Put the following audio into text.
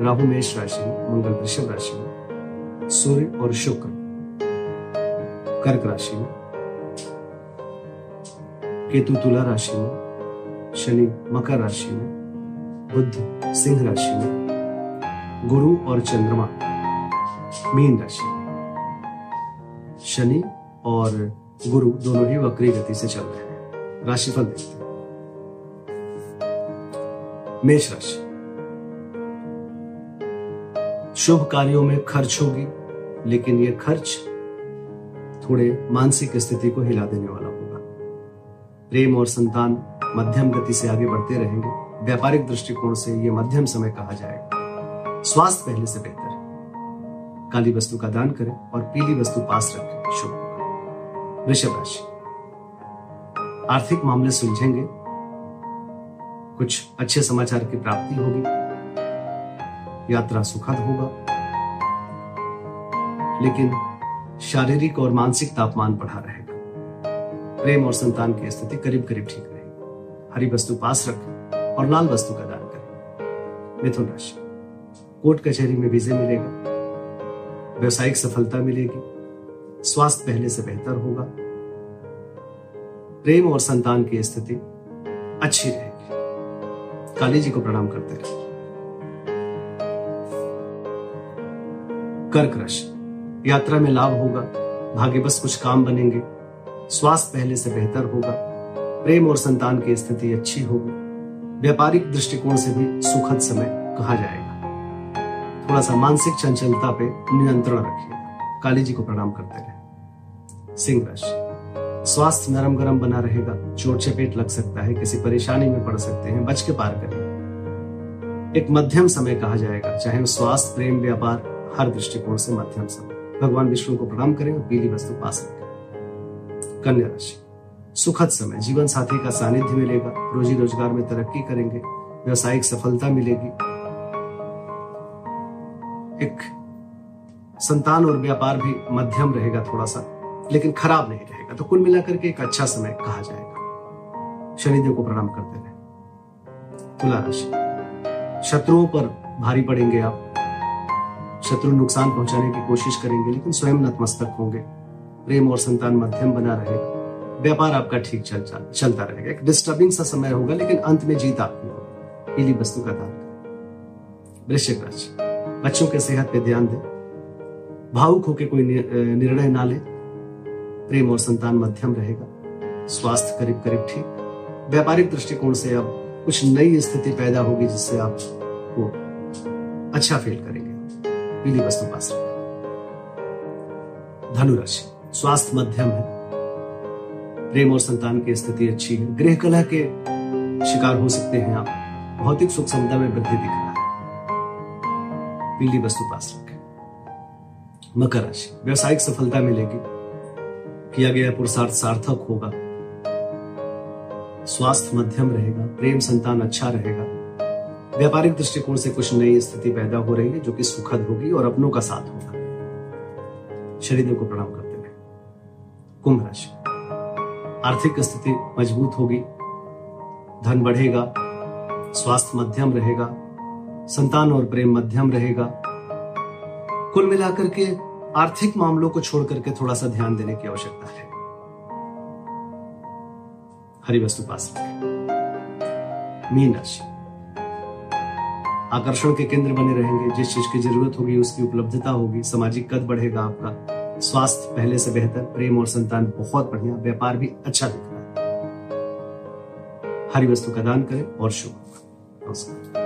राहु मेष राशि में, मंगल वृषभ राशि में, सूर्य और शुक्र कर्क राशि में, केतु तुला राशि में, शनि मकर राशि में बुद्ध सिंह राशि में, गुरु और चंद्रमा मीन राशि में। शनि और गुरु दोनों ही वक्री गति से चल रहे हैं। राशिफल देखते हैं। मेष राशि। शुभ कार्यों में खर्च होगी, लेकिन यह खर्च थोड़े मानसिक स्थिति को हिला देने वाला होगा। प्रेम और संतान मध्यम गति से आगे बढ़ते रहेंगे। व्यापारिक दृष्टिकोण से यह मध्यम समय कहा जाएगा। स्वास्थ्य पहले से बेहतर है। काली वस्तु का दान करें और पीली वस्तु पास रखें। शुभ। वृषभ राशि। आर्थिक मामले सुलझेंगे। कुछ अच्छे समाचार की प्राप्ति होगी। यात्रा सुखद होगा। लेकिन शारीरिक और मानसिक तापमान बढ़ा रहेगा। प्रेम और संतान की स्थिति करीब करीब ठीक रहेगी। हरी वस्तु पास रखें और लाल वस्तु का दान करें। मिथुन राशि। कोर्ट कचहरी में वीजे मिलेगा। व्यवसायिक सफलता मिलेगी। स्वास्थ्य पहले से बेहतर होगा। प्रेम और संतान की स्थिति अच्छी रहेगी। काली जी को प्रणाम करते रहे कर्क राशि यात्रा में लाभ होगा, भाग्य बस कुछ काम बनेंगे, स्वास्थ्य पहले से बेहतर होगा, प्रेम और संतान की स्थिति अच्छी होगी, व्यापारिक दृष्टिकोण से भी सुखद समय कहा जाएगा। थोड़ा सा मानसिक चंचलता पे नियंत्रण रखिए, काली जी को प्रणाम करते रहे। सिंह राशि, स्वास्थ्य नरम गरम बना रहेगा, चोट चपेट लग सकता है, किसी परेशानी में पड़ सकते हैं, बच के पार करें एक मध्यम समय कहा जाएगा, चाहे स्वास्थ्य, प्रेम, व्यापार हर दृष्टिकोण से मध्यम समय। भगवान विष्णु को प्रणाम करें और पीली वस्तु पास रखें। कन्या राशि। सुखद समय। जीवन साथी का सानिध्य मिलेगा। रोजी रोज़गार में तरक्की करेंगे। व्यवसायिक सफलता मिलेगी। एक संतान और व्यापार भी मध्यम रहेगा थोड़ा सा लेकिन खराब नहीं रहेगा। तो कुल मिलाकर के एक अच्छा समय कहा जाएगा। शनिदेव को प्रणाम करते रहे। तुला राशि। शत्रुओं पर भारी पड़ेंगे आप। शत्रु नुकसान पहुँचाने की कोशिश करेंगे, लेकिन स्वयं नतमस्तक होंगे। प्रेम और संतान मध्यम बना रहेगा। व्यापार आपका ठीक चल चलता रहेगा। एक डिस्टर्बिंग सा समय होगा, लेकिन अंत में जीत आपकी पीली वस्तु का दान। वृश्चिक राशि बच्चों के सेहत पे ध्यान दें। भावुक होकर कोई निर्णय ना ले। प्रेम और संतान मध्यम रहेगा। स्वास्थ्य करीब करीब ठीक। व्यापारिक दृष्टिकोण से अब कुछ नई स्थिति पैदा होगी जिससे आप अच्छा फील करेंगे। पीली वस्तु पास धनुराशि, स्वास्थ्य मध्यम है। प्रेम और संतान की स्थिति अच्छी है। गृह कलह के शिकार हो सकते हैं आप। भौतिक सुख समता में वृद्धि दिख रहा है। पीली वस्तु पास रखें। मकर राशि, व्यवसायिक सफलता मिलेगी। किया गया पुरुषार्थ सार्थक होगा। स्वास्थ्य मध्यम रहेगा। प्रेम संतान अच्छा रहेगा। व्यापारिक दृष्टिकोण से कुछ नई स्थिति पैदा हो रही है जो कि सुखद होगी और अपनों का साथ होगा। शरीर को प्रणाम करते हुए। कुंभ राशि। आर्थिक स्थिति मज़बूत होगी। धन बढ़ेगा। स्वास्थ्य मध्यम रहेगा। संतान और प्रेम मध्यम रहेगा। कुल मिलाकर के आर्थिक मामलों को छोड़ करके थोड़ा सा ध्यान देने की आवश्यकता है। हरी वस्तु पास मीन राशि। आकर्षण के केंद्र बने रहेंगे। जिस चीज़ की ज़रूरत होगी, उसकी उपलब्धता होगी। सामाजिक कद बढ़ेगा आपका। स्वास्थ्य पहले से बेहतर, प्रेम और संतान बहुत बढ़िया। व्यापार भी अच्छा दिख रहा है। हरी वस्तु का दान करें और शुभ नमस्कार।